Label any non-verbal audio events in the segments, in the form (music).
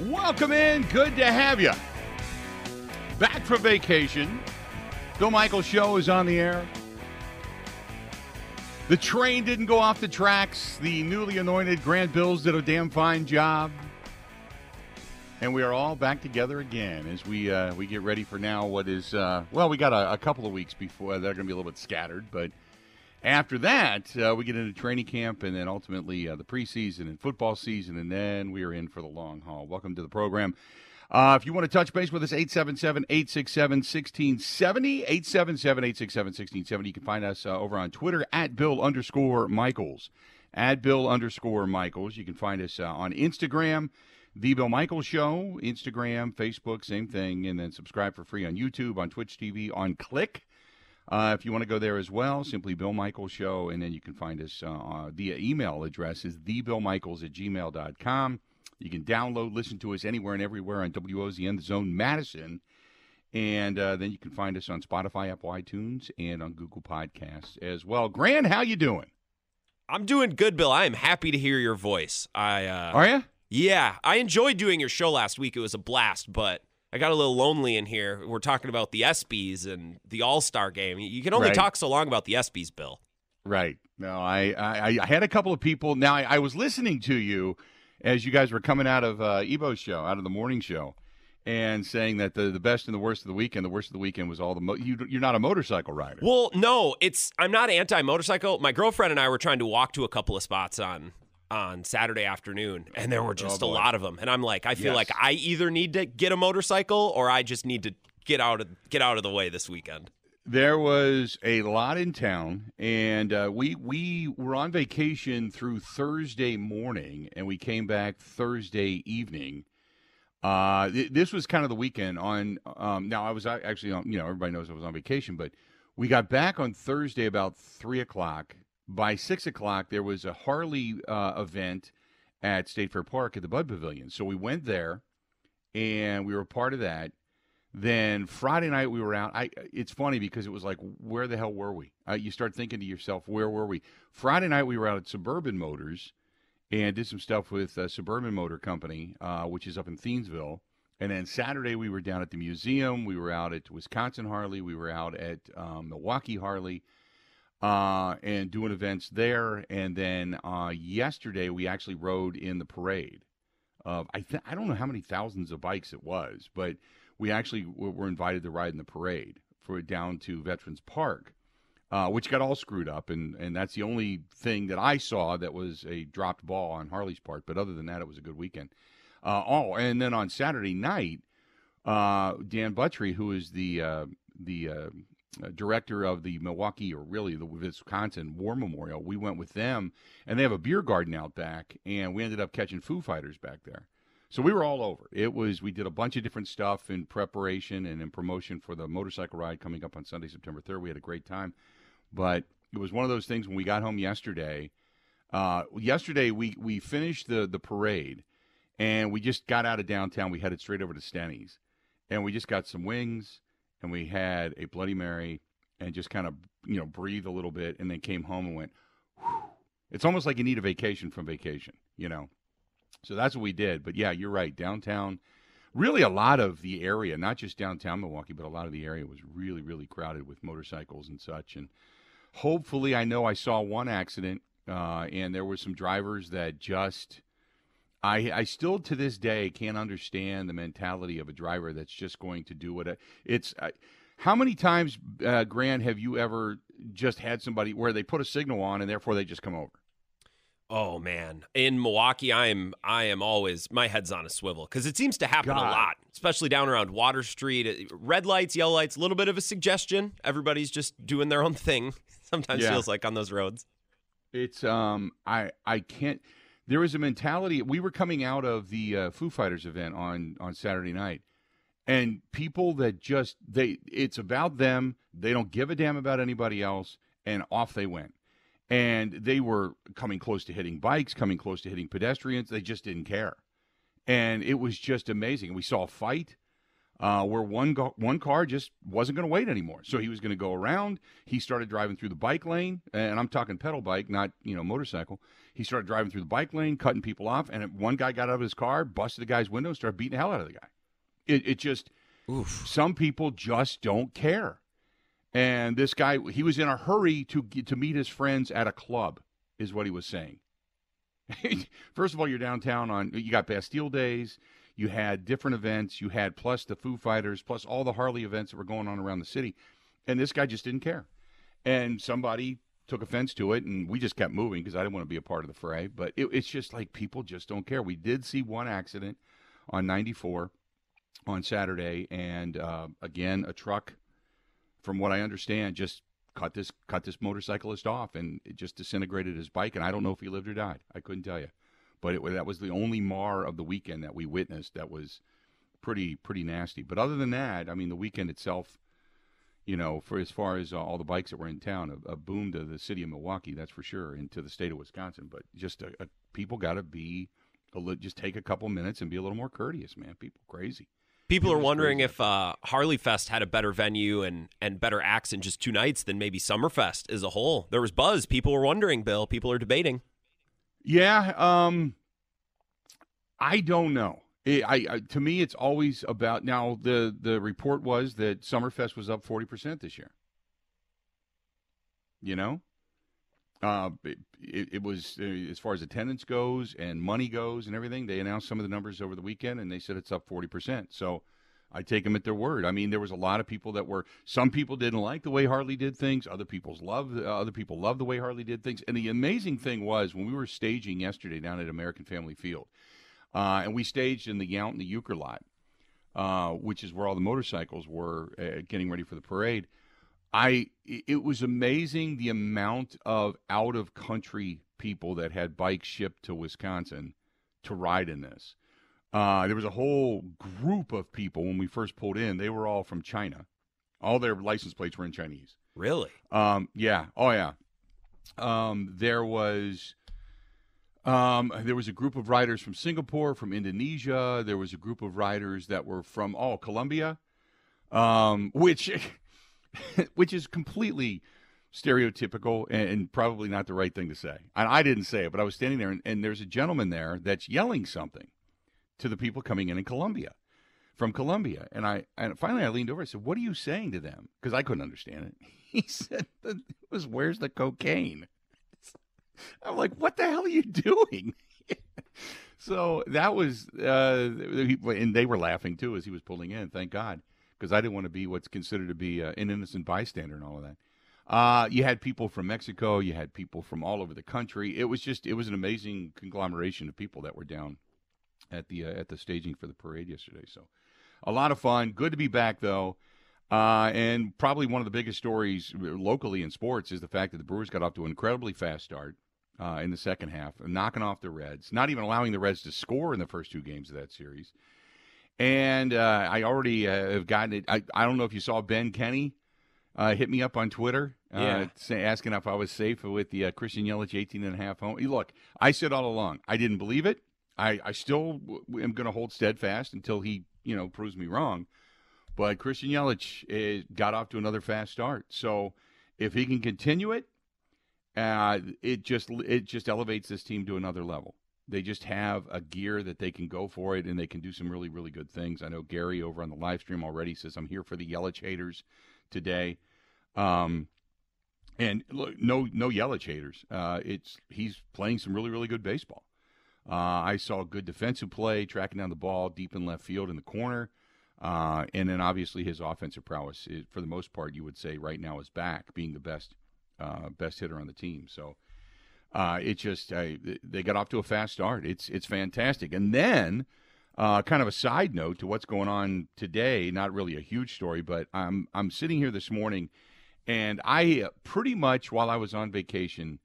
Welcome in. Good to have you. Back from vacation. Bill Michaels show is on the air. The train didn't go off the tracks. The newly anointed Grant Bills did a damn fine job. And we are all back together again as we uh, we get ready for now what is uh, well we got a, a couple of weeks before they're going to be a little bit scattered, but after that uh, we get into training camp and then ultimately uh, the preseason and football season, and then we are in for the long haul. Welcome to the program. Uh, if you want to touch base with us, 877 867 1670. 877 867 1670. You can find us uh, over on Twitter at Bill underscore Michaels. At Bill underscore Michaels. You can find us uh, on Instagram, The Bill Michaels Show, Instagram, Facebook, same thing. And then subscribe for free on YouTube, on Twitch TV, on Click. Uh, if you want to go there as well, simply Bill Michaels Show. And then you can find us uh, via email address is thebillmichaels at gmail.com. You can download, listen to us anywhere and everywhere on WOZN, the Zone Madison. And uh, then you can find us on Spotify, Apple iTunes, and on Google Podcasts as well. Grant, how you doing? I'm doing good, Bill. I am happy to hear your voice. I uh, Are you? Yeah, I enjoyed doing your show last week. It was a blast, but I got a little lonely in here. We're talking about the ESPYS and the All Star game. You can only Right. talk so long about the ESPYS, Bill. Right. No, I, I, I had a couple of people. Now, I, I was listening to you as you guys were coming out of uh, Ebo's show, out of the morning show, and saying that the, the best and the worst of the weekend, the worst of the weekend was all the. Mo- you, you're not a motorcycle rider. Well, no, it's I'm not anti motorcycle. My girlfriend and I were trying to walk to a couple of spots on on Saturday afternoon, and there were just a Oh, boy. lot of them. And I'm like, I feel Yes. like I either need to get a motorcycle or I just need to get out of get out of the way this weekend. There was a lot in town, and uh, we we were on vacation through Thursday morning, and we came back Thursday evening. Uh, th- this was kind of the weekend. On um, now, I was actually on. You know, everybody knows I was on vacation, but we got back on Thursday about three o'clock. By six o'clock, there was a Harley uh, event at State Fair Park at the Bud Pavilion. So we went there, and we were part of that. Then Friday night we were out. I it's funny because it was like, where the hell were we? Uh, you start thinking to yourself, where were we? Friday night we were out at Suburban Motors and did some stuff with uh, Suburban Motor Company, uh, which is up in Thiensville. And then Saturday we were down at the museum. We were out at Wisconsin Harley. We were out at um, Milwaukee Harley, uh, and doing events there. And then uh, yesterday we actually rode in the parade. Of I th- I don't know how many thousands of bikes it was, but we actually were invited to ride in the parade for down to Veterans Park, uh, which got all screwed up, and and that's the only thing that I saw that was a dropped ball on Harley's part. But other than that, it was a good weekend. Uh, oh, and then on Saturday night, uh, Dan Buttry, who is the uh, the director of the Milwaukee or really the Wisconsin War Memorial, we went with them, and they have a beer garden out back, and we ended up catching Foo Fighters back there. So we were all over. It was we did a bunch of different stuff in preparation and in promotion for the motorcycle ride coming up on Sunday, September third. We had a great time, but it was one of those things when we got home yesterday. Uh, yesterday we we finished the the parade, and we just got out of downtown. We headed straight over to Stenny's, and we just got some wings, and we had a Bloody Mary, and just kind of you know breathe a little bit, and then came home and went. Whew. It's almost like you need a vacation from vacation, you know. So that's what we did. But yeah, you're right. Downtown, really a lot of the area, not just downtown Milwaukee, but a lot of the area was really, really crowded with motorcycles and such. And hopefully, I know I saw one accident, uh, and there were some drivers that just. I, I still to this day can't understand the mentality of a driver that's just going to do what it, it's. I, how many times, uh, Grant, have you ever just had somebody where they put a signal on and therefore they just come over? Oh man, in Milwaukee, I am I am always my head's on a swivel because it seems to happen a lot, especially down around Water Street. Red lights, yellow lights, a little bit of a suggestion. Everybody's just doing their own thing. (laughs) Sometimes Yeah. feels like on those roads. It's um I I can't there was a mentality we were coming out of the uh, Foo Fighters event on on Saturday night and people that just they it's about them they don't give a damn about anybody else and off they went. And they were coming close to hitting bikes coming close to hitting pedestrians they just didn't care. And it was just amazing. We saw a fight uh, where one go- one car just wasn't going to wait anymore. So he was going to go around. He started driving through the bike lane, and I'm talking pedal bike, not you know motorcycle. He started driving through the bike lane, cutting people off, and one guy got out of his car, busted the guy's window, and started beating the hell out of the guy. It, it just Oof. some people just don't care. And this guy, he was in a hurry to to meet his friends at a club, is what he was saying. (laughs) First of all, you're downtown on you got Bastille Days, you had different events, you had plus the Foo Fighters, plus all the Harley events that were going on around the city, and this guy just didn't care. And somebody took offense to it, and we just kept moving because I didn't want to be a part of the fray. But it, it's just like people just don't care. We did see one accident on 94 on Saturday, and uh, again, a truck, from what I understand, just cut this cut this motorcyclist off, and it just disintegrated his bike. And I don't know if he lived or died. I couldn't tell you, but it, that was the only mar of the weekend that we witnessed. That was pretty pretty nasty. But other than that, I mean, the weekend itself. You know, for as far as uh, all the bikes that were in town, a, a, boom to the city of Milwaukee, that's for sure, and to the state of Wisconsin. But just a, a, people got to be, a li- just take a couple minutes and be a little more courteous, man. People crazy. People are wondering if uh, Harley Fest had a better venue and, and better acts in just two nights than maybe Summerfest as a whole. There was buzz. People were wondering, Bill. People are debating. Yeah, um, I don't know. It, I, I to me, it's always about now. the The report was that Summerfest was up forty percent this year. You know, uh, it, it, it was uh, as far as attendance goes and money goes and everything. They announced some of the numbers over the weekend, and they said it's up forty percent. So. I take them at their word. I mean, there was a lot of people that were. Some people didn't like the way Harley did things. Other people's love. Uh, other people loved the way Harley did things. And the amazing thing was when we were staging yesterday down at American Family Field, uh, and we staged in the Yount and the Uecker lot, uh, which is where all the motorcycles were uh, getting ready for the parade. I it was amazing the amount of out of country people that had bikes shipped to Wisconsin to ride in this. Uh, there was a whole group of people when we first pulled in. They were all from China. All their license plates were in Chinese. Really? Um, yeah. Oh, yeah. Um, there was. Um, there was a group of riders from Singapore, from Indonesia. There was a group of riders that were from oh Colombia, um, which, (laughs) which is completely stereotypical and, and probably not the right thing to say. And I didn't say it, but I was standing there, and, and there's a gentleman there that's yelling something to the people coming in in Colombia, from Colombia, and I and finally I leaned over. I said, "What are you saying to them?" Because I couldn't understand it. (laughs) He said, "It was where's the cocaine." (laughs) I'm like, "What the hell are you doing?" (laughs) so that was, uh, and they were laughing too as he was pulling in. Thank God, because I didn't want to be what's considered to be uh, an innocent bystander and all of that. Uh, you had people from Mexico, you had people from all over the country. It was just, it was an amazing conglomeration of people that were down at the uh, at the staging for the parade yesterday. So, a lot of fun. Good to be back though. Uh, and probably one of the biggest stories locally in sports is the fact that the Brewers got off to an incredibly fast start uh, in the second half, knocking off the Reds, not even allowing the Reds to score in the first two games of that series. And uh, I already uh, have gotten it. I, I don't know if you saw Ben Kenny uh, hit me up on Twitter, uh, Yeah. say, asking if I was safe with the uh, Christian Yelich 18 and a half home. Look, I said all along, I didn't believe it. I, I still am going to hold steadfast until he, you know, proves me wrong. But Christian Yelich is, got off to another fast start. So if he can continue it, uh, it just it just elevates this team to another level. They just have a gear that they can go for it, and they can do some really really good things. I know Gary over on the live stream already says I'm here for the Yelich haters today. Um, and look, no no Yelich haters. Uh, it's he's playing some really really good baseball. Uh, I saw good defensive play, tracking down the ball deep in left field in the corner. Uh, and then obviously his offensive prowess, is, for the most part, you would say right now is back, being the best uh, best hitter on the team. So uh, it just they got off to a fast start. It's it's fantastic. And then uh, kind of a side note to what's going on today. Not really a huge story, but I'm I'm sitting here this morning, and I uh, pretty much while I was on vacation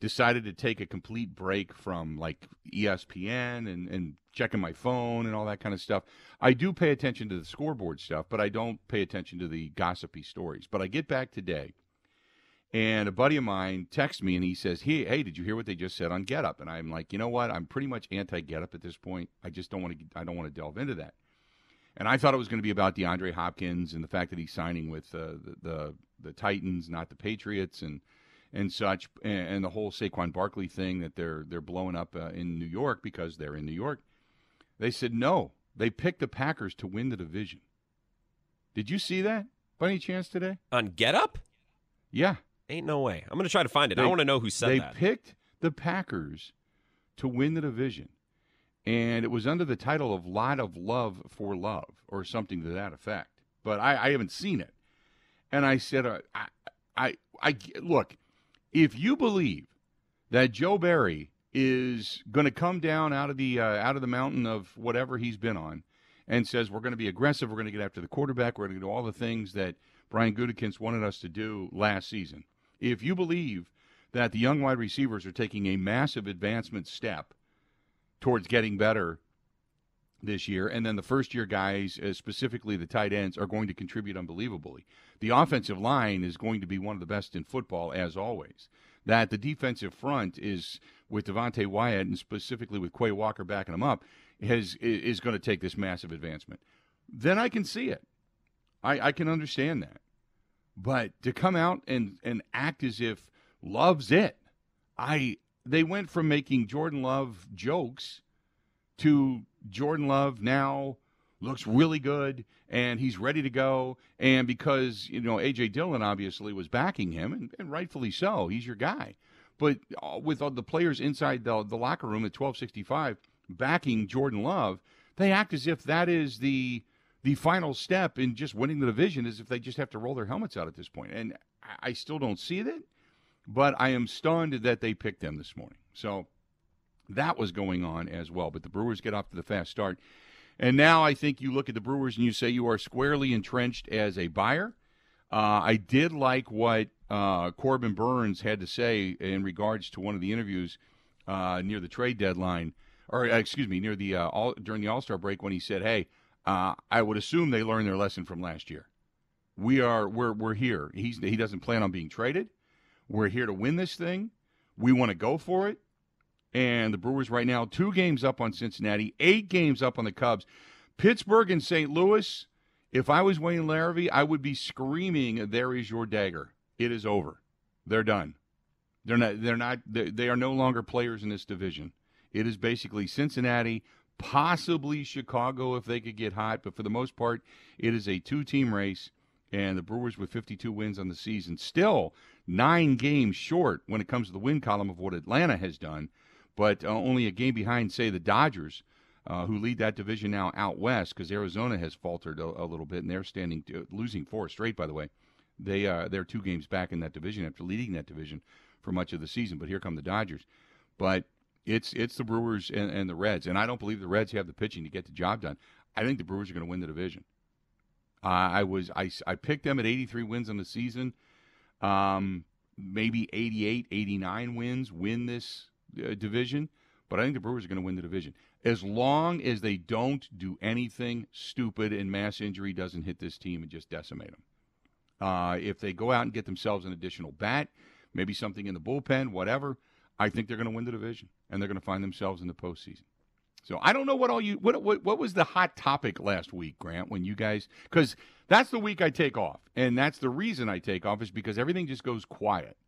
decided to take a complete break from like ESPN and, and checking my phone and all that kind of stuff. I do pay attention to the scoreboard stuff, but I don't pay attention to the gossipy stories. But I get back today, and a buddy of mine texts me and he says, "Hey, hey, did you hear what they just said on Get Up?" And I'm like, you know what? I'm pretty much anti Get Up at this point. I just don't want to. I don't want to delve into that. And I thought it was going to be about DeAndre Hopkins and the fact that he's signing with uh, the, the the Titans, not the Patriots, and and such, and, the whole Saquon Barkley thing that they're they're blowing up uh, in New York because they're in New York. They said no. They picked the Packers to win the division. Did you see that by any chance today? On Get Up? Yeah. Ain't no way. I'm going to try to find it. They- I want to know who said they that. picked the Packers to win the division. And it was under the title of Lot of Love for Love or something to that effect. But I, I haven't seen it. And I said, uh, I, I, I, look, if you believe that Joe Barry is going to come down out of the uh, out of the mountain of whatever he's been on, and says we're going to be aggressive, we're going to get after the quarterback, we're going to do all the things that Brian Gutekunst wanted us to do last season. If you believe that the young wide receivers are taking a massive advancement step towards getting better this year, and then the first year guys, uh, specifically the tight ends, are going to contribute unbelievably. The offensive line is going to be one of the best in football, as always. That the defensive front is with Devonte Wyatt and specifically with Quay Walker backing him up has is going to take this massive advancement. Then I can see it. I, I can understand that. But to come out and, and act as if love's it, I they went from making Jordan Love jokes to Jordan Love now looks really good and he's ready to go. And because, you know, A.J. Dillon obviously was backing him, and, and rightfully so, he's your guy. But uh, with all the players inside the, the locker room at 1265 backing Jordan Love, they act as if that is the the final step in just winning the division, as if they just have to roll their helmets out at this point. And I, I still don't see it, but I am stunned that they picked them this morning. So that was going on as well. But the Brewers get off to the fast start. And now I think you look at the Brewers and you say you are squarely entrenched as a buyer. Uh, I did like what uh, Corbin Burnes had to say in regards to one of the interviews uh, near the trade deadline, or uh, excuse me, near the uh, all, during the All Star break when he said, "Hey, uh, I would assume they learned their lesson from last year. We are we're we're here. He's he doesn't plan on being traded. We're here to win this thing. We want to go for it. And the Brewers right now two games up on Cincinnati, eight games up on the Cubs. Pittsburgh and St. Louis. If I was Wayne Larrivee, I would be screaming, "There is your dagger. It is over. They're done. They're not. They're not. They, are no longer players in this division. It is basically Cincinnati, possibly Chicago if they could get hot, but for the most part, it is a two-team race. And the Brewers with 52 wins on the season, still nine games short when it comes to the win column of what Atlanta has done, but uh, only a game behind, say, the Dodgers, uh, who lead that division now out west because Arizona has faltered a, a little bit, and they're standing to, losing four straight. By the way, they uh, they're two games back in that division after leading that division for much of the season. But here come the Dodgers. But it's it's the Brewers and, and the Reds, and I don't believe the Reds have the pitching to get the job done. I think the Brewers are going to win the division. Uh, I was I, I picked them at 83 wins on the season. Um, maybe 88, 89 wins win this uh, division, but I think the Brewers are going to win the division as long as they don't do anything stupid and mass injury doesn't hit this team and just decimate them. Uh, if they go out and get themselves an additional bat, maybe something in the bullpen, whatever, I think they're going to win the division and they're going to find themselves in the postseason. So I don't know what all you what what what was the hot topic last week, Grant, when you guys because that's the week I take off, and that's the reason I take off is because everything just goes quiet.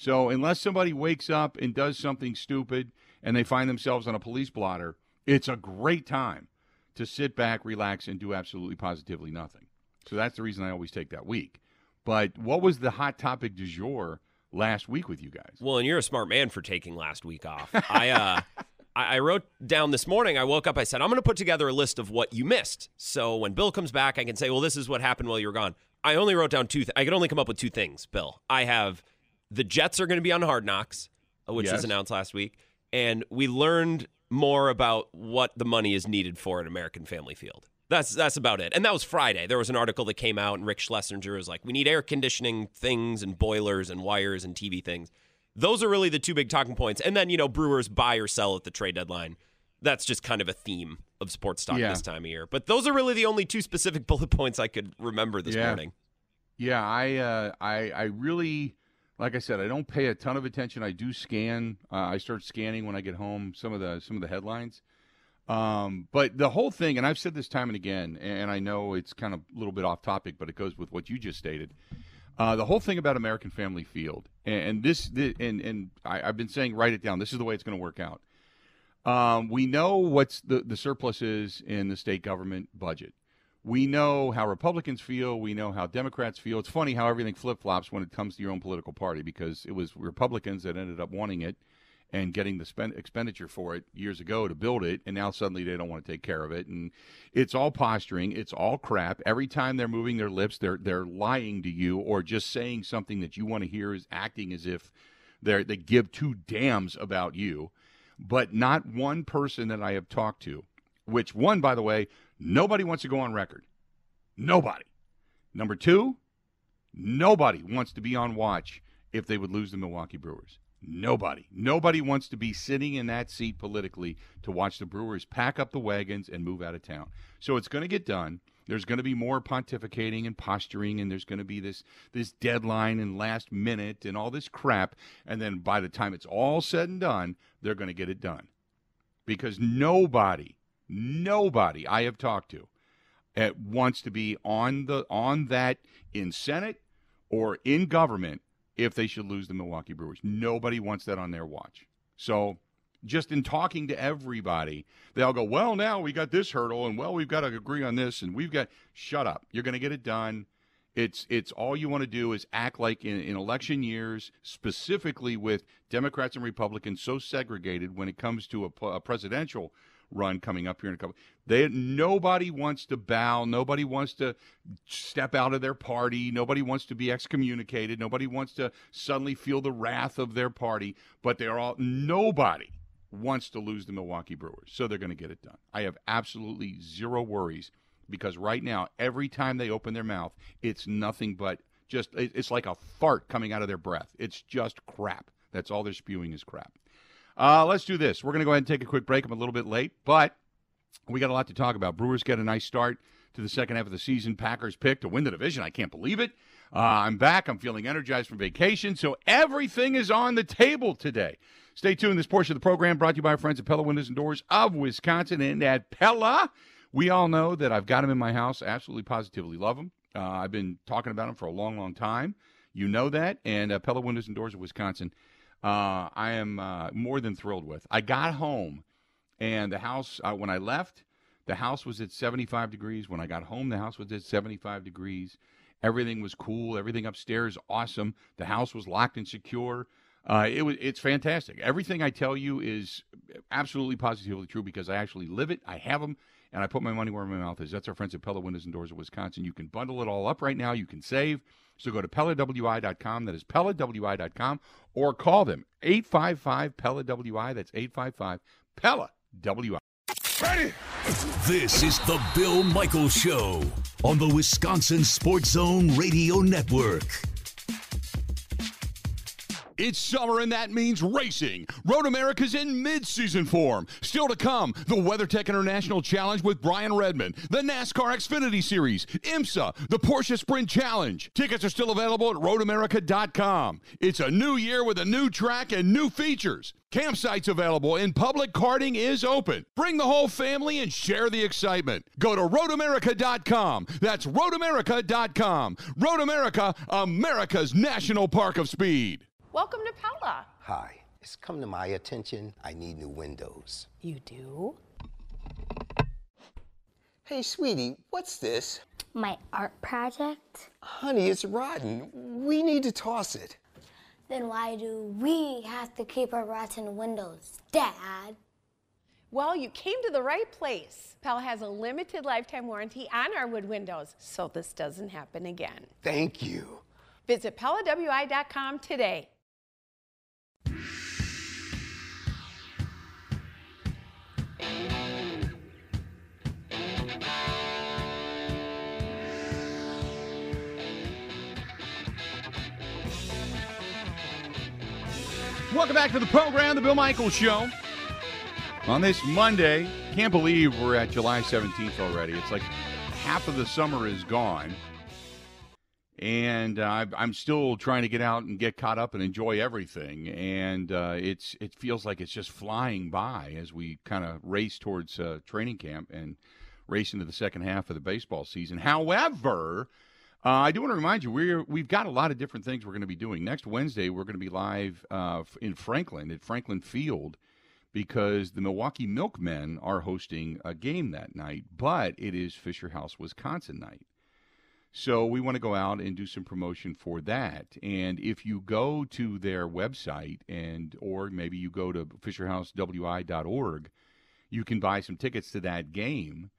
So unless somebody wakes up and does something stupid and they find themselves on a police blotter, it's a great time to sit back, relax, and do absolutely positively nothing. So that's the reason I always take that week. But what was the hot topic du jour last week with you guys? Well, and you're a smart man for taking last week off. I uh (laughs) I wrote down this morning, I woke up, I said, I'm going to put together a list of what you missed. So when Bill comes back, I can say, well, this is what happened while you were gone. I only wrote down two, th- I could only come up with two things, Bill. I have the Jets are going to be on Hard Knocks, uh, which Yes. was announced last week. And we learned more about what the money is needed for at American Family Field. That's that's about it. And that was Friday. There was an article that came out, and Rick Schlesinger was like, "We need air conditioning things and boilers and wires and TV things." Those are really the two big talking points. And then you know, Brewers buy or sell at the trade deadline. That's just kind of a theme of sports talk Yeah. this time of year. But those are really the only two specific (laughs) bullet points I could remember this Yeah. morning. Yeah, I, uh, I, I really, like I said, I don't pay a ton of attention. I do scan. Uh, I start scanning when I get home. Some of the some of the headlines. Um, but the whole thing, and I've said this time and again, and I know it's kind of a little bit off topic, but it goes with what you just stated. Uh, the whole thing about American Family Field, and, this, and and I, have been saying, write it down. This is the way it's going to work out. Um, we know what's the the surplus is in the state government budget. We know how Republicans feel. We know how Democrats feel. It's funny how everything flip flops when it comes to your own political party because it was Republicans that ended up wanting it and getting the spend- expenditure for it years ago to build it, and now suddenly they don't want to take care of it. And it's all posturing. It's all crap. Every time they're moving their lips, they're they're lying to you or just saying something that you want to hear is acting as if they they give two damns about you. But not one person that I have talked to, which one, by the way, nobody wants to go on record. Nobody. Number two, nobody wants to be on watch if they would lose the Milwaukee Brewers. Nobody. Nobody wants to be sitting in that seat politically to watch the Brewers pack up the wagons and move out of town. So it's going to get done. There's going to be more pontificating and posturing, and there's going to be this this deadline and last minute and all this crap. And then by the time it's all said and done, they're going to get it done, because nobody, nobody I have talked to, uh, wants to be on the on that in Senate or in government if they should lose the Milwaukee Brewers. Nobody wants that on their watch. So just in talking to everybody, they'll go, well, now we got this hurdle, and well, we've got to agree on this, and we've got. Shut up! You're going to get it done. It's it's all you want to do is act like in, in election years, specifically with Democrats and Republicans so segregated when it comes to a, a presidential run coming up here in a couple. They nobody wants to bow. Nobody wants to step out of their party. Nobody wants to be excommunicated. Nobody wants to suddenly feel the wrath of their party. But they're all nobody wants to lose the Milwaukee Brewers, so they're going to get it done. I have absolutely zero worries because right now, every time they open their mouth, it's nothing but just it's like a fart coming out of their breath. It's just crap. That's all they're spewing is crap. Uh, let's do this. We're going to go ahead and take a quick break. I'm a little bit late, but we got a lot to talk about. Brewers get a nice start to the second half of the season. Packers pick to win the division. I can't believe it. Uh, I'm back. I'm feeling energized from vacation. So everything is on the table today. Stay tuned. This portion of the program brought to you by our friends at Pella Windows and Doors of Wisconsin and at Pella. We all know that I've got them in my house. Absolutely, positively love them. Uh, I've been talking about them for a long, long time. You know that. And uh, Pella Windows and Doors of Wisconsin uh, I am uh, more than thrilled with. I got home, and the house, uh, when I left, the house was at 75 degrees. When I got home, the house was at 75 degrees. Everything was cool. Everything upstairs, awesome. The house was locked and secure. Uh, it was it's fantastic. Everything I tell you is absolutely positively true because I actually live it. I have them, and I put my money where my mouth is. That's our friends at Pella Windows and Doors of Wisconsin. You can bundle it all up right now. You can save. So go to PellaWI.com. That is PellaWI.com. Or call them 855 Pella WI. That's 855 PellaWI. Ready? This is the Bill Michaels Show on the Wisconsin Sports Zone Radio Network. It's summer and that means racing. Road America's in mid-season form. Still to come, the WeatherTech International Challenge with Brian Redman, the NASCAR Xfinity Series, IMSA, the Porsche Sprint Challenge. Tickets are still available at roadamerica.com. It's a new year with a new track and new features. Campsites available and public karting is open. Bring the whole family and share the excitement. Go to roadamerica.com. That's roadamerica.com. Road America, America's National Park of Speed. Welcome to Pella. Hi. It's come to my attention I need new windows. You do? Hey, sweetie, what's this? My art project? Honey, it's rotten. We need to toss it. Then why do we have to keep our rotten windows, Dad? Well, you came to the right place. Pella has a limited lifetime warranty on our wood windows, so this doesn't happen again. Thank you. Visit PellaWI.com today. Welcome back to the program, The Bill Michaels Show. On this Monday, can't believe we're at July 17th already. It's like half of the summer is gone. and uh, I'm still trying to get out and get caught up and enjoy everything. And uh, it's it feels like it's just flying by as we kind of race towards uh, training camp and race into the second half of the baseball season. However, uh, I do want to remind you we're we've got a lot of different things we're going to be doing. Next Wednesday, we're going to be live uh, in Franklin at Franklin Field because the Milwaukee Milkmen are hosting a game that night, but it is Fisher House, Wisconsin night. So we want to go out and do some promotion for that. And if you go to their website and or maybe you go to fisherhousewi.org, you can buy some tickets to that game.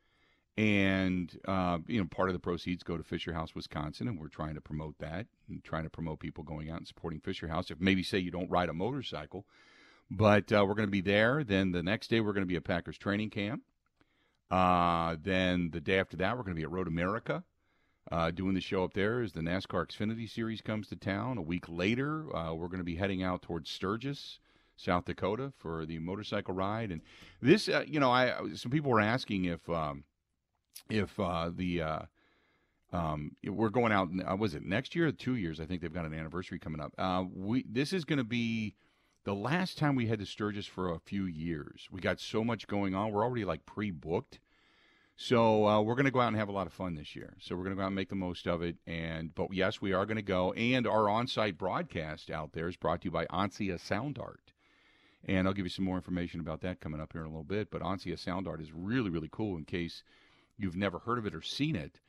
And uh, you know, part of the proceeds go to Fisher House, Wisconsin, and we're trying to promote that and trying to promote people going out and supporting Fisher House. If maybe say you don't ride a motorcycle, but uh, we're going to be there. Then the next day we're going to be at Packers training camp. Uh, then the day after that we're going to be at Road America uh, doing the show up there as the NASCAR Xfinity Series comes to town. A week later, uh, we're going to be heading out towards Sturgis, South Dakota, for the motorcycle ride. And this, uh, you know, I some people were asking if um, if uh, the uh, um, we're going out. Uh, was it next year? or Two years? I think they've got an anniversary coming up. we this is going to be the last time we had to Sturgis for a few years. We got so much going on. We're already like pre-booked so uh, we're going to go out and have a lot of fun this year. So we're going to go out and make the most of it. And but yes, we are going to go. And our on-site broadcast out there is brought to you by Ansia Sound Art. And I'll give you some more information about that coming up here in a little bit. But Ansia Sound Art is really, really cool in case you've never heard of it or seen it.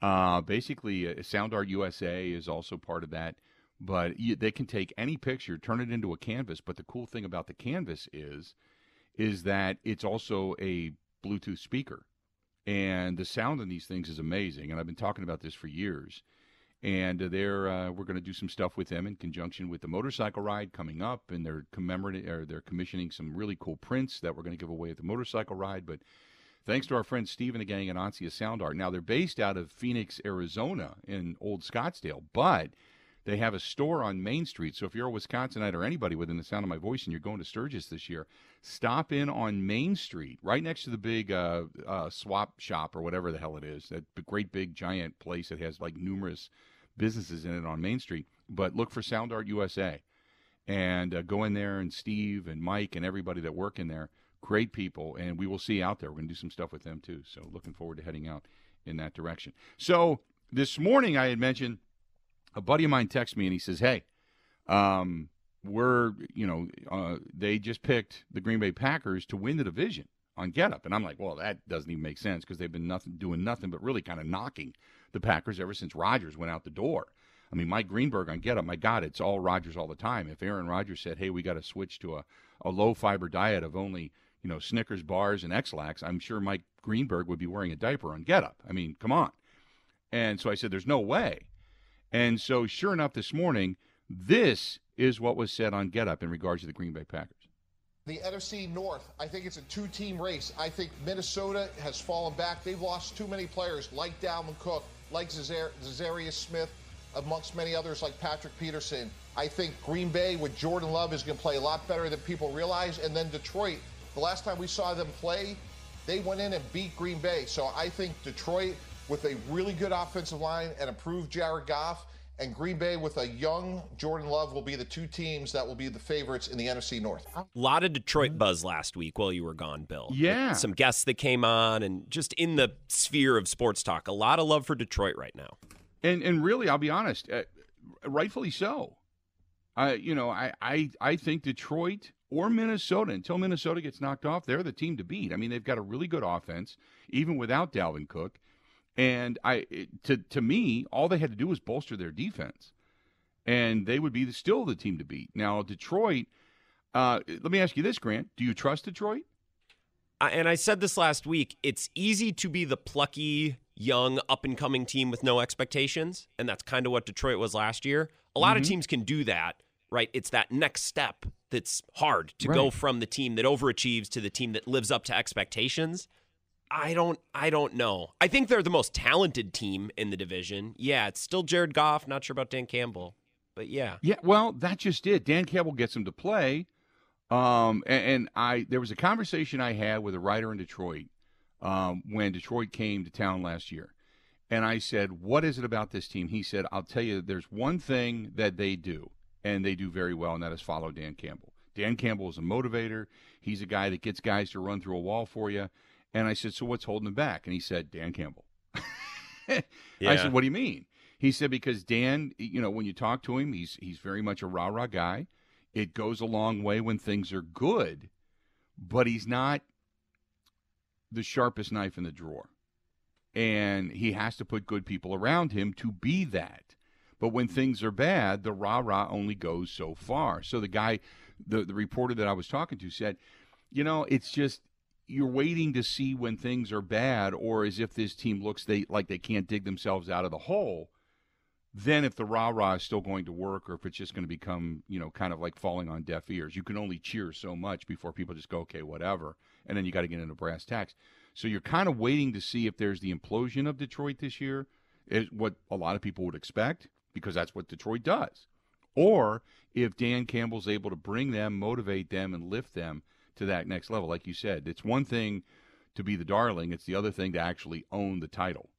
Uh, basically, uh, Sound Art USA is also part of that. But you, they can take any picture, turn it into a canvas. But the cool thing about the canvas is, is that it's also a Bluetooth speaker and the sound in these things is amazing. And I've been talking about this for years. And they're uh, we're going to do some stuff with them in conjunction with the motorcycle ride coming up, and they're commemorating or they're commissioning some really cool prints that we're going to give away at the motorcycle ride. But thanks to our friend Steve and the gang at Ansia Sound Art. Now they're based out of Phoenix, Arizona, in Old Scottsdale, but they have a store on Main Street. So if you're a Wisconsinite or anybody within the sound of my voice and you're going to Sturgis this year, stop in on Main Street, right next to the big uh, uh, swap shop or whatever the hell it is. That great big giant place that has like numerous businesses in it on Main Street. But look for Sound Art USA and uh, go in there and Steve and Mike and everybody that work in there. Great people, and we will see out there. We're going to do some stuff with them too. So looking forward to heading out in that direction. So this morning I had mentioned a buddy of mine texts me and he says, "Hey, um, we're you know uh, they just picked the Green Bay Packers to win the division on Get Up," and I'm like, "Well, that doesn't even make sense because they've been nothing doing nothing but really kind of knocking the Packers ever since Rodgers went out the door." I mean, Mike Greenberg on Get Up, my God, it's all Rodgers all the time. If Aaron Rodgers said, "Hey, we got to switch to a, a low fiber diet of only you know Snickers bars and Ex-Lax," I'm sure Mike Greenberg would be wearing a diaper on Get Up. I mean, come on. And so I said, "There's no way." And so, sure enough, this morning, this is what was said on Get Up in regards to the Green Bay Packers. The NFC North, I think it's a two team race. I think Minnesota has fallen back. They've lost too many players like Dalvin Cook, like Za'Darius Smith, amongst many others like Patrick Peterson. I think Green Bay with Jordan Love is going to play a lot better than people realize. And then Detroit, the last time we saw them play, they went in and beat Green Bay. So I think Detroit with a really good offensive line and improved Jared Goff. And Green Bay with a young Jordan Love will be the two teams that will be the favorites in the NFC North. A lot of Detroit buzz last week while you were gone, Bill. Yeah. Some guests that came on and just in the sphere of sports talk. A lot of love for Detroit right now. And and really, I'll be honest, uh, rightfully so. I you know, I, I I think Detroit or Minnesota until Minnesota gets knocked off, they're the team to beat. I mean, they've got a really good offense even without Dalvin Cook. And I, to to me, all they had to do was bolster their defense, and they would be the, still the team to beat. Now, Detroit. Uh, let me ask you this, Grant: Do you trust Detroit? and I said this last week. It's easy to be the plucky, young, up and coming team with no expectations, and that's kind of what Detroit was last year. A lot mm-hmm. of teams can do that, right? It's that next step that's hard to right. go from the team that overachieves to the team that lives up to expectations. I don't I don't know. I think they're the most talented team in the division. Yeah, it's still Jared Goff, not sure about Dan Campbell. But yeah. Yeah, well, that just it. Dan Campbell gets him to play. Um, and, and, I there was a conversation I had with a writer in Detroit um, when Detroit came to town last year. And I said, What is it about this team? He said, I'll tell you, there's one thing that they do, and they do very well, and that is follow Dan Campbell. Dan Campbell is a motivator. He's a guy that gets guys to run through a wall for you. And I said, So what's holding him back? And he said, Dan Campbell. (laughs) I said, What do you mean? He said, Because Dan, you know, when you talk to him, he's he's very much a rah rah guy. It goes a long way when things are good, but he's not the sharpest knife in the drawer. And he has to put good people around him to be that. But when things are bad, the rah rah only goes so far. So the guy, the, the reporter that I was talking to said, you know, it's just you're waiting to see when things are bad or as if this team looks they like they can't dig themselves out of the hole. Then if the rah rah is still going to work or if it's just going to become, you know, kind of like falling on deaf ears. You can only cheer so much before people just go, okay, whatever. And then you got to get into brass tacks. So you're kind of waiting to see if there's the implosion of Detroit this year, is what a lot of people would expect, because that's what Detroit does. Or if Dan Campbell's able to bring them, motivate them, and lift them to that next level. Like you said, it's one thing to be the darling, it's the other thing to actually own the title.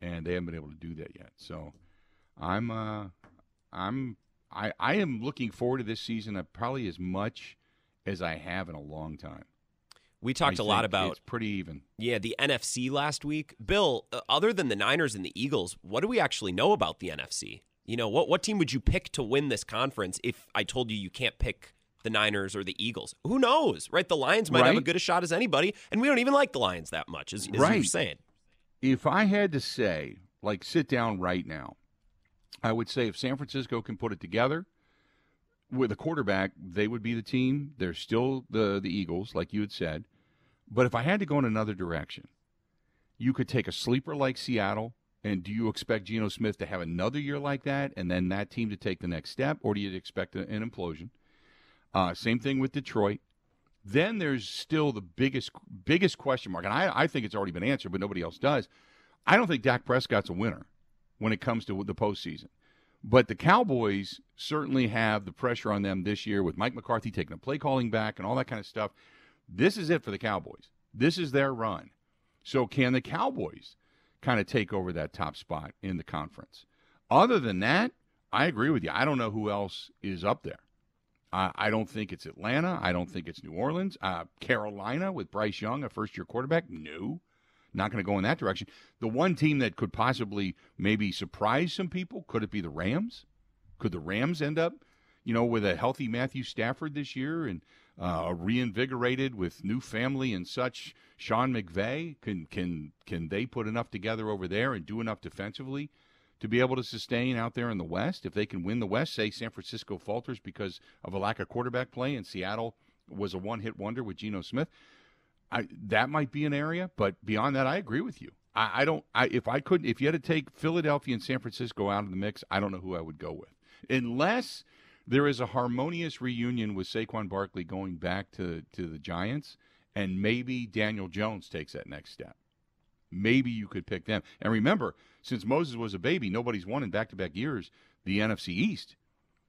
And they haven't been able to do that yet. So I'm uh I'm I, I am looking forward to this season probably as much as I have in a long time. We talked I a lot about it's pretty even. yeah the NFC last week. Bill, uh, other than the Niners and the Eagles, what do we actually know about the NFC? You know, what what team would you pick to win this conference if I told you you can't pick the Niners or the Eagles? Who knows, right? The Lions might have a good a shot as anybody, and we don't even like the Lions that much, as, as you're saying. If I had to say, like sit down right now, I would say if San Francisco can put it together with a quarterback, they would be the team. They're still the the Eagles, like you had said. But if I had to go in another direction, you could take a sleeper like Seattle, and do you expect Geno Smith to have another year like that, and then that team to take the next step, or do you expect an implosion? Uh, same thing with Detroit. Then there's still the biggest biggest question mark, and I, I think it's already been answered, but nobody else does. I don't think Dak Prescott's a winner when it comes to the postseason. But the Cowboys certainly have the pressure on them this year with Mike McCarthy taking a play calling back and all that kind of stuff. This is it for the Cowboys. This is their run. So can the Cowboys kind of take over that top spot in the conference? Other than that, I agree with you. I don't know who else is up there. I I don't think it's Atlanta. I don't think it's New Orleans. Uh, Carolina with Bryce Young, a first year quarterback. No, not going to go in that direction. The one team that could possibly maybe surprise some people could it be the Rams? Could the Rams end up, you know, with a healthy Matthew Stafford this year and uh, reinvigorated with new family and such? Sean McVay can can can they put enough together over there and do enough defensively to be able to sustain out there in the West? If they can win the West, say San Francisco falters because of a lack of quarterback play, and Seattle was a one-hit wonder with Geno Smith. I, that might be an area, but beyond that, I agree with you. I, I don't. I, if I couldn't, if you had to take Philadelphia and San Francisco out of the mix, I don't know who I would go with, unless there is a harmonious reunion with Saquon Barkley going back to to the Giants, and maybe Daniel Jones takes that next step. Maybe you could pick them. And remember, since Moses was a baby, nobody's won in back-to-back years the NFC East.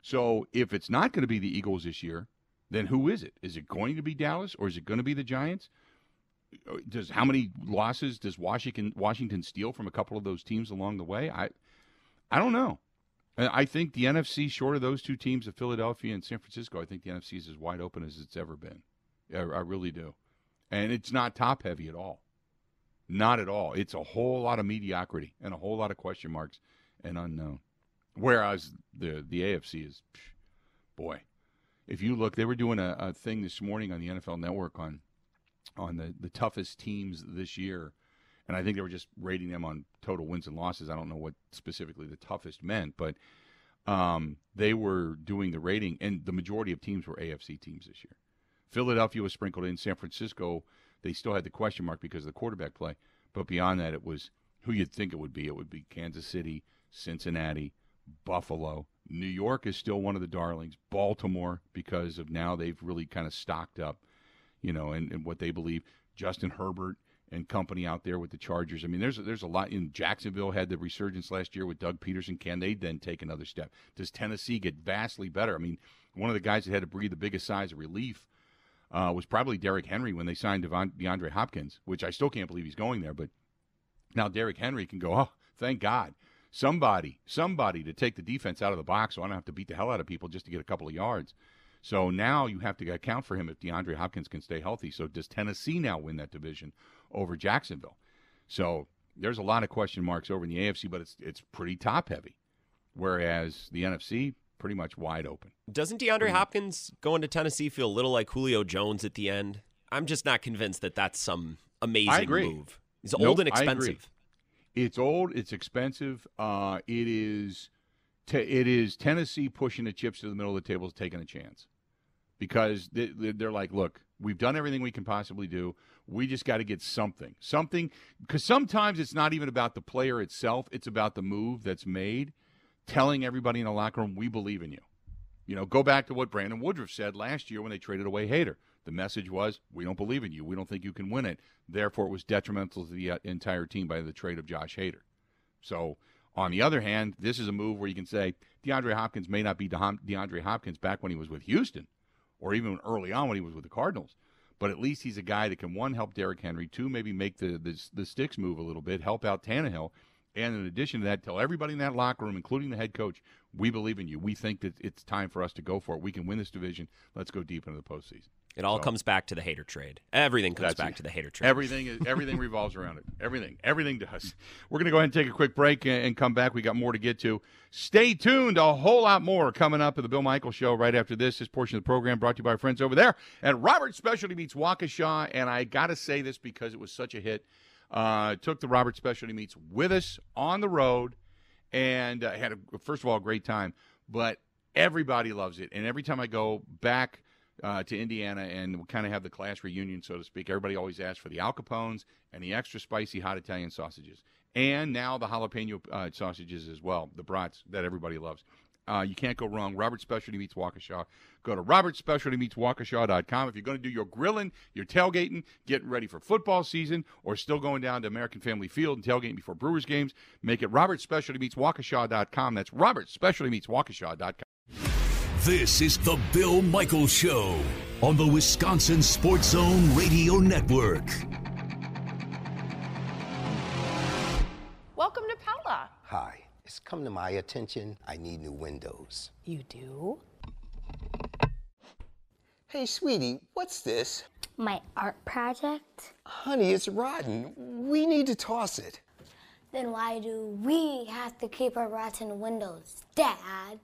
So if it's not going to be the Eagles this year, then who is it? Is it going to be Dallas or is it going to be the Giants? Does how many losses does Washington Washington steal from a couple of those teams along the way? I I don't know. I think the NFC, short of those two teams of Philadelphia and San Francisco, I think the NFC is as wide open as it's ever been. I, I really do, and it's not top heavy at all. Not at all. It's a whole lot of mediocrity and a whole lot of question marks and unknown. Whereas the the AFC is, psh, boy, if you look, they were doing a, a thing this morning on the NFL Network on on the, the toughest teams this year, and I think they were just rating them on total wins and losses. I don't know what specifically the toughest meant, but um, they were doing the rating, and the majority of teams were AFC teams this year. Philadelphia was sprinkled in. San Francisco, they still had the question mark because of the quarterback play, but beyond that, it was who you'd think it would be. It would be Kansas City, Cincinnati, Buffalo. New York is still one of the darlings. Baltimore, because of now they've really kind of stocked up, you know, and, and what they believe. Justin Herbert and company out there with the Chargers. I mean, there's there's a lot in Jacksonville had the resurgence last year with Doug Pederson. Can they then take another step? Does Tennessee get vastly better? I mean, one of the guys that had to breathe the biggest sighs of relief uh, was probably Derrick Henry when they signed Devon, DeAndre Hopkins, which I still can't believe he's going there. But now Derrick Henry can go, oh, Thank God. Somebody, somebody to take the defense out of the box so I don't have to beat the hell out of people just to get a couple of yards. So now you have to account for him if DeAndre Hopkins can stay healthy. So does Tennessee now win that division over Jacksonville? So there's a lot of question marks over in the AFC, but it's it's pretty top heavy. Whereas the NFC pretty much wide open. Doesn't DeAndre Hopkins going to Tennessee feel a little like Julio Jones at the end? I'm just not convinced that that's some amazing move. He's Nope, old and expensive. It's old. It's expensive. Uh, it is. Te- it is Tennessee pushing the chips to the middle of the table, taking a chance, because they- they're like, look, we've done everything we can possibly do. We just got to get something, something. Because sometimes it's not even about the player itself; it's about the move that's made, telling everybody in the locker room, we believe in you. You know, go back to what Brandon Woodruff said last year when they traded away Hader. The message was, we don't believe in you. We don't think you can win it. Therefore, it was detrimental to the uh, entire team by the trade of Josh Hader. So, on the other hand, this is a move where you can say DeAndre Hopkins may not be DeAndre Hopkins back when he was with Houston or even early on when he was with the Cardinals. But at least he's a guy that can, one, help Derrick Henry, two, maybe make the, the, the sticks move a little bit, help out Tannehill. And in addition to that, tell everybody in that locker room, including the head coach, we believe in you. We think that it's time for us to go for it. We can win this division. Let's go deep into the postseason. It all So- comes back to the Hader trade. Everything comes back it. to the Hader trade. Everything is everything revolves around it. Everything, everything does. We're going to go ahead and take a quick break and, and come back. We got more to get to. Stay tuned. A whole lot more coming up at the Bill Michael Show right after this. This portion of the program brought to you by our friends over there at Robert Specialty Meats Waukesha. And I got to say this because it was such a hit. Uh, took the Robert Specialty Meats with us on the road and uh, had a, first of all a great time. But everybody loves it, and every time I go back uh, to Indiana and we kind of have the class reunion, so to speak, everybody always asks for the Al Capones and the extra spicy hot Italian sausages, and now the jalapeno uh, sausages as well, the brats that everybody loves. Uh, you can't go wrong. Robert Specialty Meats Waukesha. Go to robertspecialtymeatswaukesha.com. If you're going to do your grilling, your tailgating, getting ready for football season, or still going down to American Family Field and tailgating before Brewers games, make it robertspecialtymeatswaukesha.com. That's robertspecialtymeatswaukesha.com. This is the Bill Michaels Show on the Wisconsin Sports Zone Radio Network. Welcome to Pella. Hi. It's come to my attention I need new windows. You do? Hey, sweetie, what's this? My art project? Honey, it's rotten. We need to toss it. Then why do we have to keep our rotten windows, Dad?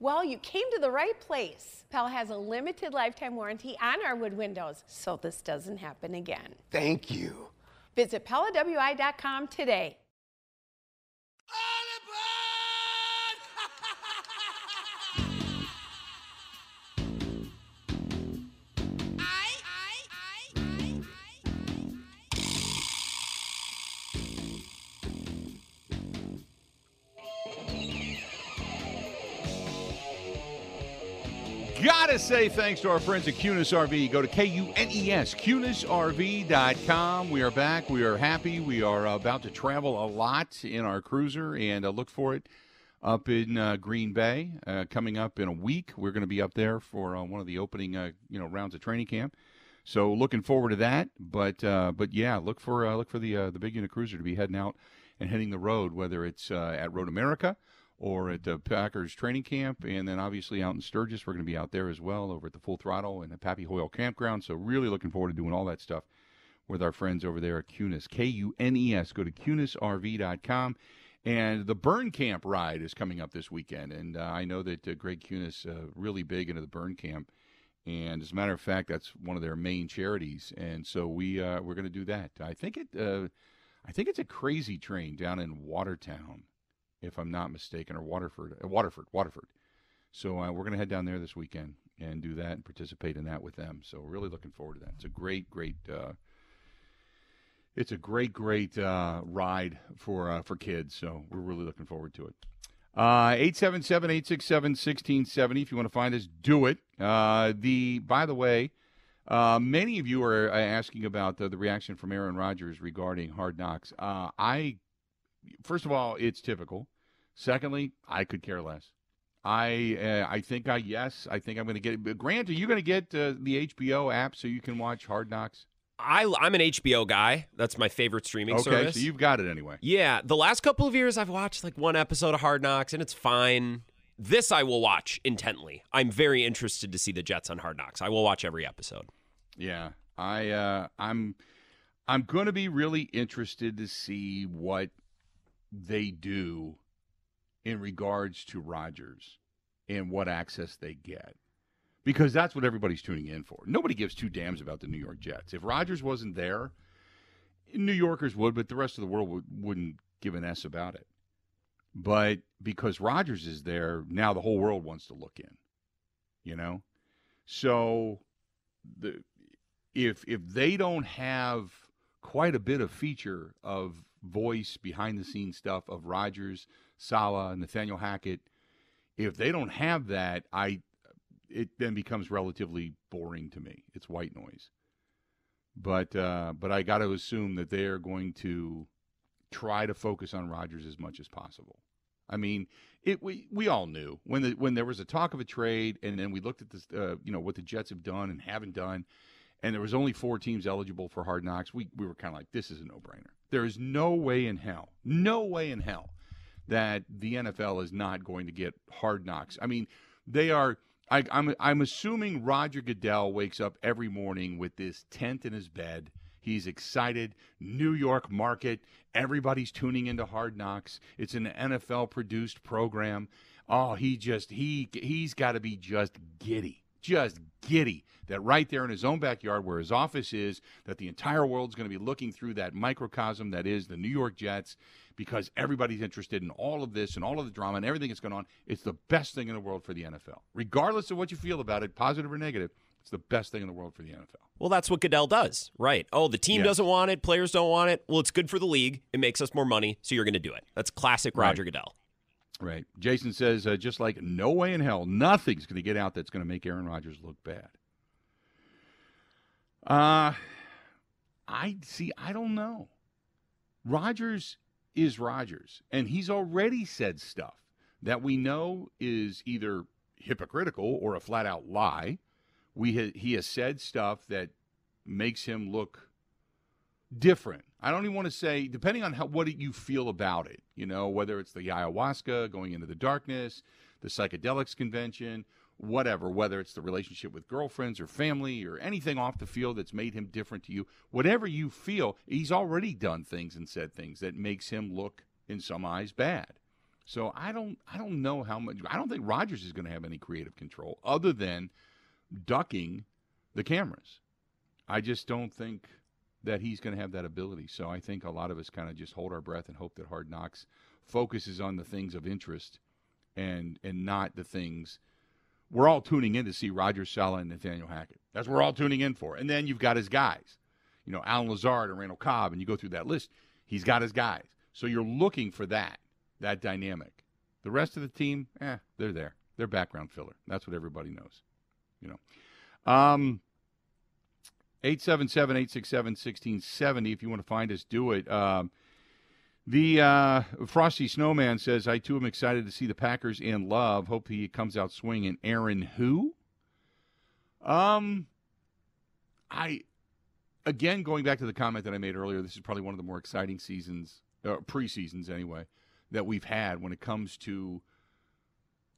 Well, you came to the right place. Pell has a limited lifetime warranty on our wood windows, so this doesn't happen again. Thank you. Visit PellaWI.com today. Gotta say thanks to our friends at Kunes RV. Go to K U N E S, KunesRV.com. We are back. We are happy. We are about to travel a lot in our cruiser and uh, look for it up in uh, Green Bay uh, coming up in a week. We're going to be up there for uh, one of the opening uh, you know rounds of training camp. So looking forward to that. But uh, but yeah, look for uh, look for the the big unit cruiser to be heading out and hitting the road, whether it's at Road America or at the Packers training camp, and then obviously out in Sturgis, we're going to be out there as well over at the Full Throttle and the Pappy Hoel Campground. So really looking forward to doing all that stuff with our friends over there at Kunes, K U N E S. Go to KunesRV.com. And the Burn Camp ride is coming up this weekend, and uh, I know that uh, Greg Kunes uh, really big into the Burn Camp, and as a matter of fact, that's one of their main charities, and so we uh, we're going to do that. I think it uh, I think it's a crazy train down in Watertown, if I'm not mistaken, or Waterford, uh, Waterford, Waterford. So uh, we're going to head down there this weekend and do that and participate in that with them. So really looking forward to that. It's a great, great. Uh, it's a great, great uh, ride for uh, for kids. So we're really looking forward to it. Uh, 877-867-1670. If you want to find us, do it. Uh, the by the way, uh, many of you are asking about the, the reaction from Aaron Rodgers regarding Hard Knocks. I first of all, it's typical. Secondly, I could care less. I uh, I think I yes, I think I'm going to get. But Grant, are you going to get uh, the HBO app so you can watch Hard Knocks? I, I'm an HBO guy. That's my favorite streaming Okay, service. so you've got it anyway. Yeah, the last couple of years I've watched like one episode of Hard Knocks and it's fine. This I will watch intently. I'm very interested to see the Jets on Hard Knocks. I will watch every episode. Yeah, I uh, I'm I'm going to be really interested to see what they do in regards to Rodgers and what access they get. Because that's what everybody's tuning in for. Nobody gives two damns about the New York Jets. If Rodgers wasn't there, New Yorkers would, but the rest of the world would, wouldn't give an S about it. But because Rodgers is there, now the whole world wants to look in. You know? So the if if they don't have quite a bit of feature of voice behind the scenes stuff of Rodgers, Saleh, Nathaniel Hackett, if they don't have that, I it then becomes relatively boring to me. It's white noise. But uh, but I got to assume that they are going to try to focus on Rodgers as much as possible. I mean, it we we all knew when the when there was a talk of a trade, and then we looked at this, uh, you know, what the Jets have done and haven't done, and there was only four teams eligible for Hard Knocks. We we were kind of like, this is a no brainer. There is no way in hell, no way in hell, that the NFL is not going to get Hard Knocks. I mean, they are. I, I'm I'm assuming Roger Goodell wakes up every morning with this tent in his bed. He's excited. New York market. Everybody's tuning into Hard Knocks. It's an NFL produced program. Oh, he just he he's got to be just giddy. Just giddy that right there in his own backyard where his office is that the entire world's going to be looking through that microcosm that is the New York Jets because everybody's interested in all of this and all of the drama and everything that's going on. It's the best thing in the world for the NFL. Regardless of what you feel about it, positive or negative, it's the best thing in the world for the NFL. Well, that's what Goodell does, right? Oh, the team Yes. doesn't want it, players don't want it. Well, it's good for the league. It makes us more money, so you're going to do it. That's classic Right. Roger Goodell. Right. Jason says, uh, just like no way in hell, nothing's going to get out that's going to make Aaron Rodgers look bad. Uh, I see. I don't know. Rodgers is Rodgers, and he's already said stuff that we know is either hypocritical or a flat out lie. We ha- he has said stuff that makes him look different. I don't even want to say, depending on how what you feel about it, you know, whether it's the ayahuasca going into the darkness, the psychedelics convention, whatever, whether it's the relationship with girlfriends or family or anything off the field that's made him different to you, whatever you feel, he's already done things and said things that makes him look in some eyes bad. So I don't I don't know how much I don't think Rodgers is going to have any creative control other than ducking the cameras. I just don't think that he's going to have that ability. So I think a lot of us kind of just hold our breath and hope that Hard Knocks focuses on the things of interest and and not the things we're all tuning in to see Roger Saleh and Nathaniel Hackett. That's what we're all tuning in for. And then you've got his guys, you know, Allen Lazard and Randall Cobb, and you go through that list. He's got his guys. So you're looking for that, that dynamic. The rest of the team, eh, they're there. They're background filler. That's what everybody knows, you know. Um, 877 867 1670. If you want to find us, do it. Um, the uh, Frosty Snowman says, I too am excited to see the Packers in love. Hope he comes out swinging. Aaron, who? Um, I, again, going back to the comment that I made earlier, this is probably one of the more exciting seasons, uh, pre-seasons anyway, that we've had when it comes to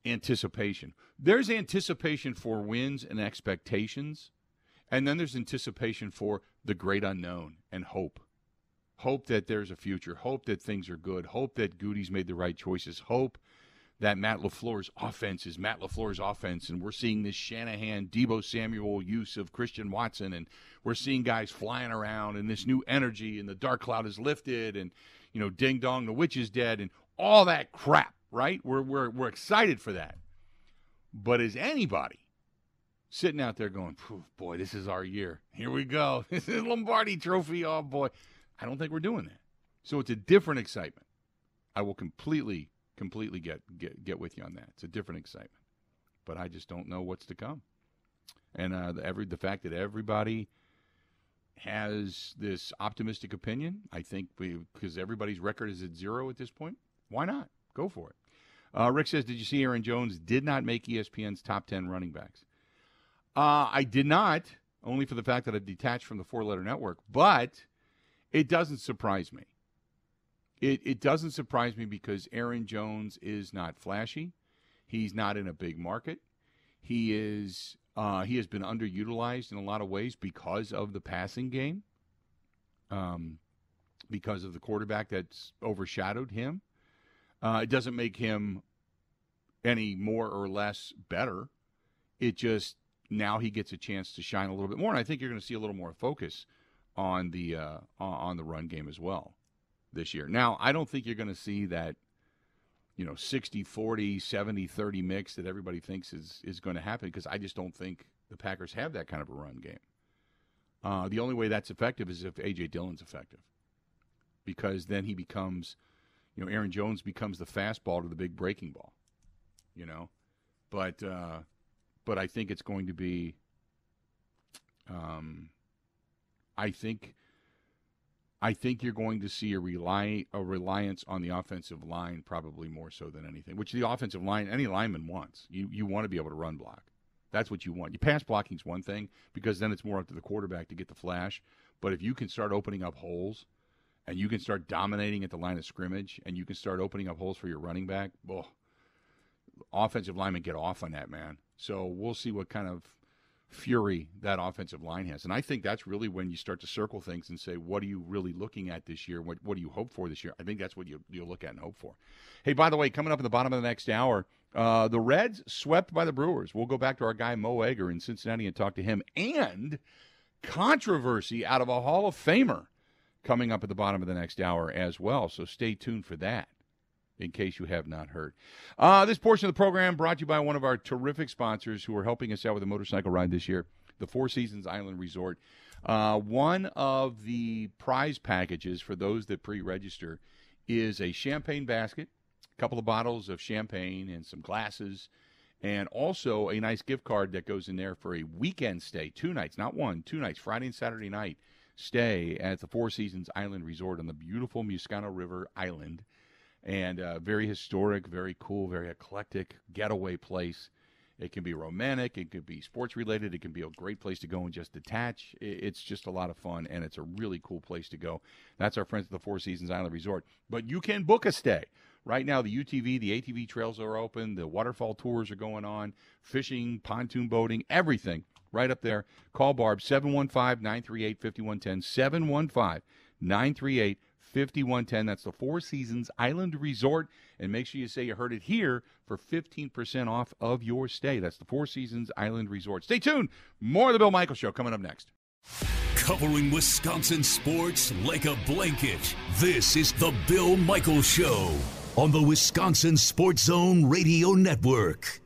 anticipation. There's anticipation for wins and expectations, and then there's anticipation for the great unknown and hope. Hope that there's a future, hope that things are good, hope that Goody's made the right choices, hope that Matt LaFleur's offense is Matt LaFleur's offense, and we're seeing this Shanahan, Deebo Samuel use of Christian Watson, and we're seeing guys flying around. And this new energy, and the dark cloud is lifted, and you know, ding dong, the witch is dead, and all that crap, right? We're we're we're excited for that. But is anybody sitting out there going, "Phew, boy, this is our year. Here we go. (laughs) This is Lombardi trophy. Oh boy. I don't think we're doing that. So it's a different excitement. I will completely, completely get get get with you on that. It's a different excitement. But I just don't know what's to come. And uh, the, every the fact that everybody has this optimistic opinion, I think because everybody's record is at zero at this point. Why not go for it? Uh, Rick says, "Did you see Aaron Jones did not make ESPN's top ten running backs?" Uh, I did not, only for the fact that I've detached from the four letter network. But it doesn't surprise me. It, it doesn't surprise me because Aaron Jones is not flashy. He's not in a big market. He is uh, he has been underutilized in a lot of ways because of the passing game, um, because of the quarterback that's overshadowed him. Uh, it doesn't make him any more or less better. It just now he gets a chance to shine a little bit more, and I think you're going to see a little more focus on the uh, on the run game as well this year. Now, I don't think you're going to see that you know 60 40 70 30 mix that everybody thinks is is going to happen because I just don't think the Packers have that kind of a run game. Uh, the only way that's effective is if AJ Dillon's effective, because then he becomes, you know, Aaron Jones becomes the fastball to the big breaking ball, you know, but uh, but I think it's going to be. Um, I think I think you're going to see a rely a reliance on the offensive line probably more so than anything. Which the offensive line, any lineman wants. You you want to be able to run block. That's what you want. You pass blocking is one thing because then it's more up to the quarterback to get the flash. But if you can start opening up holes, and you can start dominating at the line of scrimmage, and you can start opening up holes for your running back, well, offensive linemen get off on that, man. So we'll see what kind of fury that offensive line has. And I think that's really when you start to circle things and say, what are you really looking at this year? What, what do you hope for this year? I think that's what you, you'll look at and hope for. Hey, by the way, coming up at the bottom of the next hour, uh, the Reds swept by the Brewers. We'll go back to our guy Mo Egger in Cincinnati and talk to him. And controversy out of a Hall of Famer coming up at the bottom of the next hour as well. So stay tuned for that in case you have not heard. Uh, this portion of the program brought to you by one of our terrific sponsors who are helping us out with a motorcycle ride this year, the Four Seasons Island Resort. Uh, one of the prize packages for those that pre register is a champagne basket, a couple of bottles of champagne, and some glasses. And also a nice gift card that goes in there for a weekend stay, two nights, not one, two nights, Friday and Saturday night stay at the Four Seasons Island Resort on the beautiful Muscano River Island and uh, very historic, very cool, very eclectic getaway place. It can be romantic, it could be sports related, it can be a great place to go and just detach. It's just a lot of fun, and it's a really cool place to go. That's our friends at the Four Seasons Island Resort. But you can book a stay. Right now, the UTV, the ATV trails are open, the waterfall tours are going on, fishing, pontoon boating, everything right up there. Call Barb 715 938 5110. 715 938 5110. That's the Four Seasons Island Resort. And make sure you say you heard it here for 15% off of your stay. That's the Four Seasons Island Resort. Stay tuned. More of the Bill Michael Show coming up next. Covering Wisconsin sports like a blanket. This is the Bill Michael Show on the Wisconsin Sports Zone Radio Network.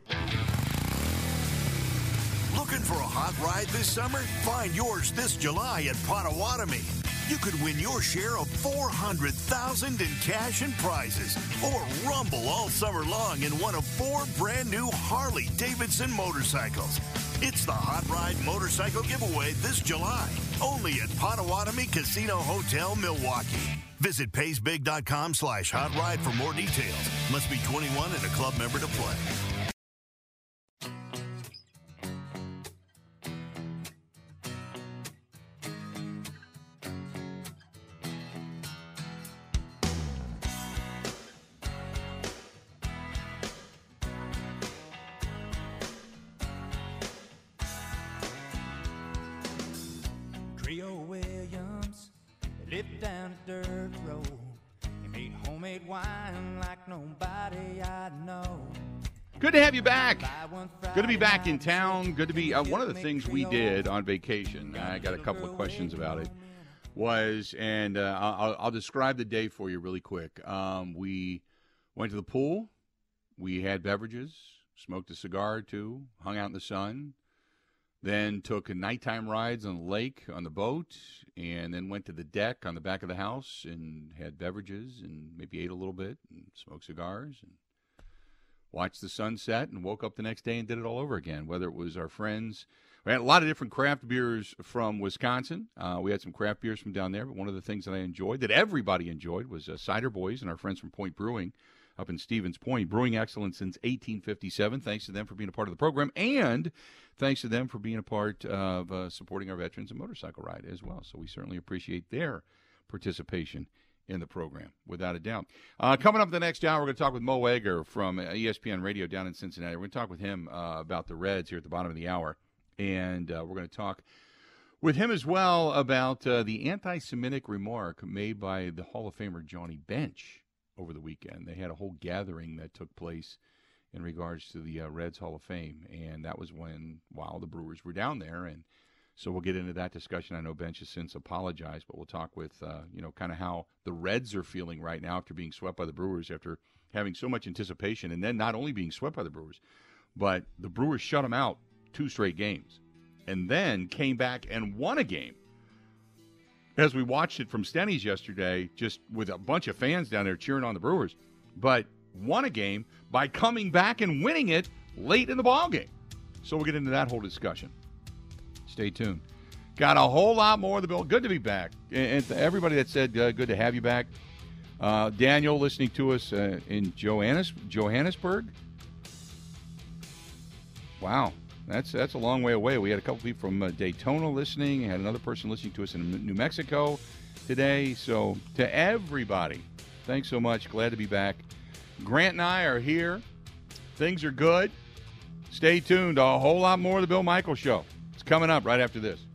Looking for a hot ride this summer? Find yours this July at Potawatomi you could win your share of 400,000 in cash and prizes or rumble all summer long in one of four brand new Harley Davidson motorcycles. It's the Hot Ride Motorcycle Giveaway this July, only at Potawatomi Casino Hotel, Milwaukee. Visit paysbig.com slash hot ride for more details. Must be 21 and a club member to play. Good to have you back. Good to be back in town. Good to be. Uh, one of the things we did on vacation, I got a couple of questions about it, was, and uh, I'll, I'll, describe the day for you really quick. Um, we went to the pool. We had beverages, smoked a cigar or two, hung out in the sun, then took nighttime rides on the lake on the boat, and then went to the deck on the back of the house and had beverages and maybe ate a little bit and smoked cigars and watched the sunset, and woke up the next day and did it all over again. Whether it was our friends, we had a lot of different craft beers from Wisconsin. Uh, we had some craft beers from down there, but one of the things that I enjoyed, that everybody enjoyed, was uh, Cider Boys and our friends from Point Brewing. Up in Stevens Point. Brewing excellence since 1857. Thanks to them for being a part of the program, and thanks to them for being a part of uh, supporting our veterans and motorcycle ride as well. So we certainly appreciate their participation in the program, without a doubt. Uh, coming up the next hour, we're going to talk with Mo Egger from ESPN Radio down in Cincinnati. We're going to talk with him uh, about the Reds here at the bottom of the hour, and uh, we're going to talk with him as well about uh, the anti-Semitic remark made by the Hall of Famer Johnny Bench over the weekend. They had a whole gathering that took place in regards to the uh, Reds Hall of Fame, and that was when while the Brewers were down there and so we'll get into that discussion. I know Bench has since apologized, but we'll talk with uh, you know kind of how the Reds are feeling right now after being swept by the Brewers, after having so much anticipation, and then not only being swept by the Brewers, but the Brewers shut them out two straight games, and then came back and won a game. As we watched it from Stenny's yesterday, just with a bunch of fans down there cheering on the Brewers, but won a game by coming back and winning it late in the ball game. So we'll get into that whole discussion. Stay tuned. Got a whole lot more of the bill. Good to be back. And to everybody that said uh, good to have you back. Uh, Daniel listening to us uh, in Johannes, Johannesburg. Wow, that's that's a long way away. We had a couple people from uh, Daytona listening. Had another person listening to us in New Mexico today. So to everybody, thanks so much. Glad to be back. Grant and I are here. Things are good. Stay tuned. A whole lot more of the Bill Michael Show It's coming up right after this.